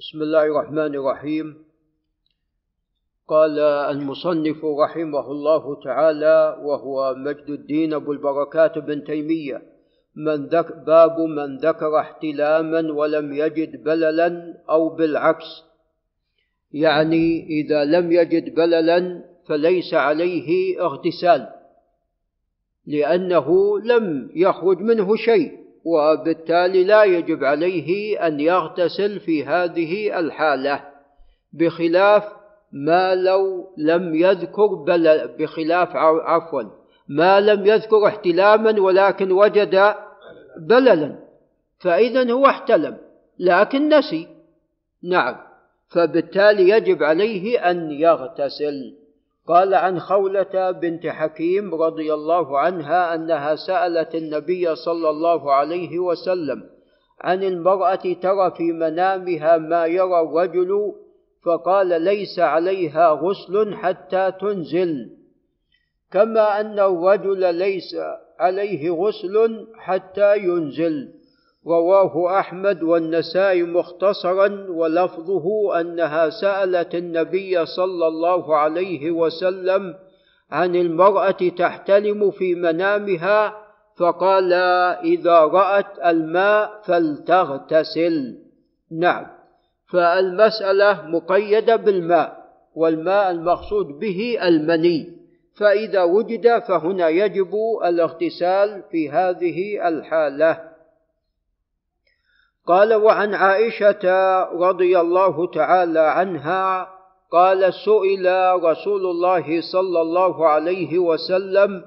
بسم الله الرحمن الرحيم. قال المصنف رحمه الله تعالى وهو مجد الدين أبو البركات بن تيمية من ذك باب من ذكر احتلاما ولم يجد بللا أو بالعكس يعني إذا لم يجد بللا فليس عليه اغتسال لأنه لم يخرج منه شيء. وبالتالي لا يجب عليه أن يغتسل في هذه الحالة بخلاف ما لو لم يذكر بل بخلاف عفوا ما لم يذكر احتلاما ولكن وجد بللا فإذا هو احتلم لكن نسي. نعم. فبالتالي يجب عليه أن يغتسل. قال عن خولة بنت حكيم رضي الله عنها أنها سألت النبي صلى الله عليه وسلم عن المرأة ترى في منامها ما يرى الرجل فقال ليس عليها غسل حتى تنزل. كما أن الرجل ليس عليه غسل حتى ينزل. رواه أحمد والنسائي مختصرا ولفظه أنها سألت النبي صلى الله عليه وسلم عن المرأة تحتلم في منامها فقال إذا رأت الماء فلتغتسل. نعم فالمسألة مقيدة بالماء والماء المقصود به المني فإذا وجد فهنا يجب الاغتسال في هذه الحالة. قال وعن عائشة رضي الله تعالى عنها قال سئل رسول الله صلى الله عليه وسلم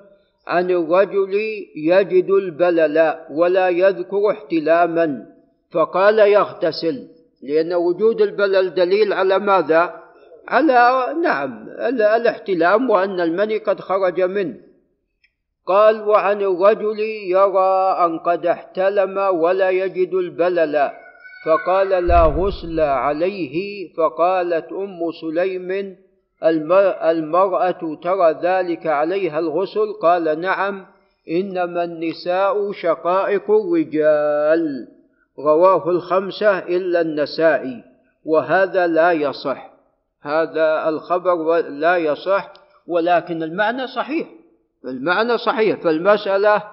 عن الرجل يجد البلل ولا يذكر احتلاما فقال يغتسل لأن وجود البلل دليل على ماذا؟ على نعم الاحتلام وأن المني قد خرج منه قال وعن الرجل يرى أن قد احتلم ولا يجد البلل فقال لا غسل عليه فقالت أم سليم المرأة ترى ذلك عليها الغسل؟ قال نعم إنما النساء شقائق الرجال. رواه الخمسة إلا النسائي وهذا لا يصح هذا الخبر لا يصح ولكن المعنى صحيح. المعنى صحيح فالمسألة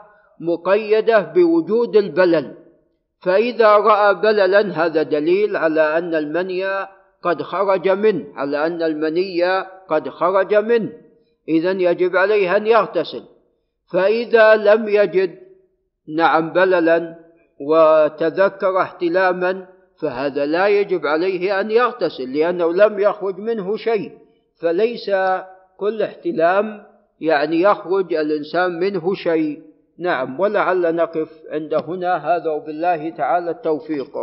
مقيدة بوجود البلل. فإذا رأى بللا هذا دليل على أن المني قد خرج منه على أن المني قد خرج منه. إذا يجب عليه أن يغتسل. فإذا لم يجد نعم بللا وتذكر احتلاما فهذا لا يجب عليه أن يغتسل لأنه لم يخرج منه شيء. فليس كل احتلام يعني يخرج الإنسان منه شيء. نعم ولعل نقف عند هنا. هذا وبالله تعالى التوفيق.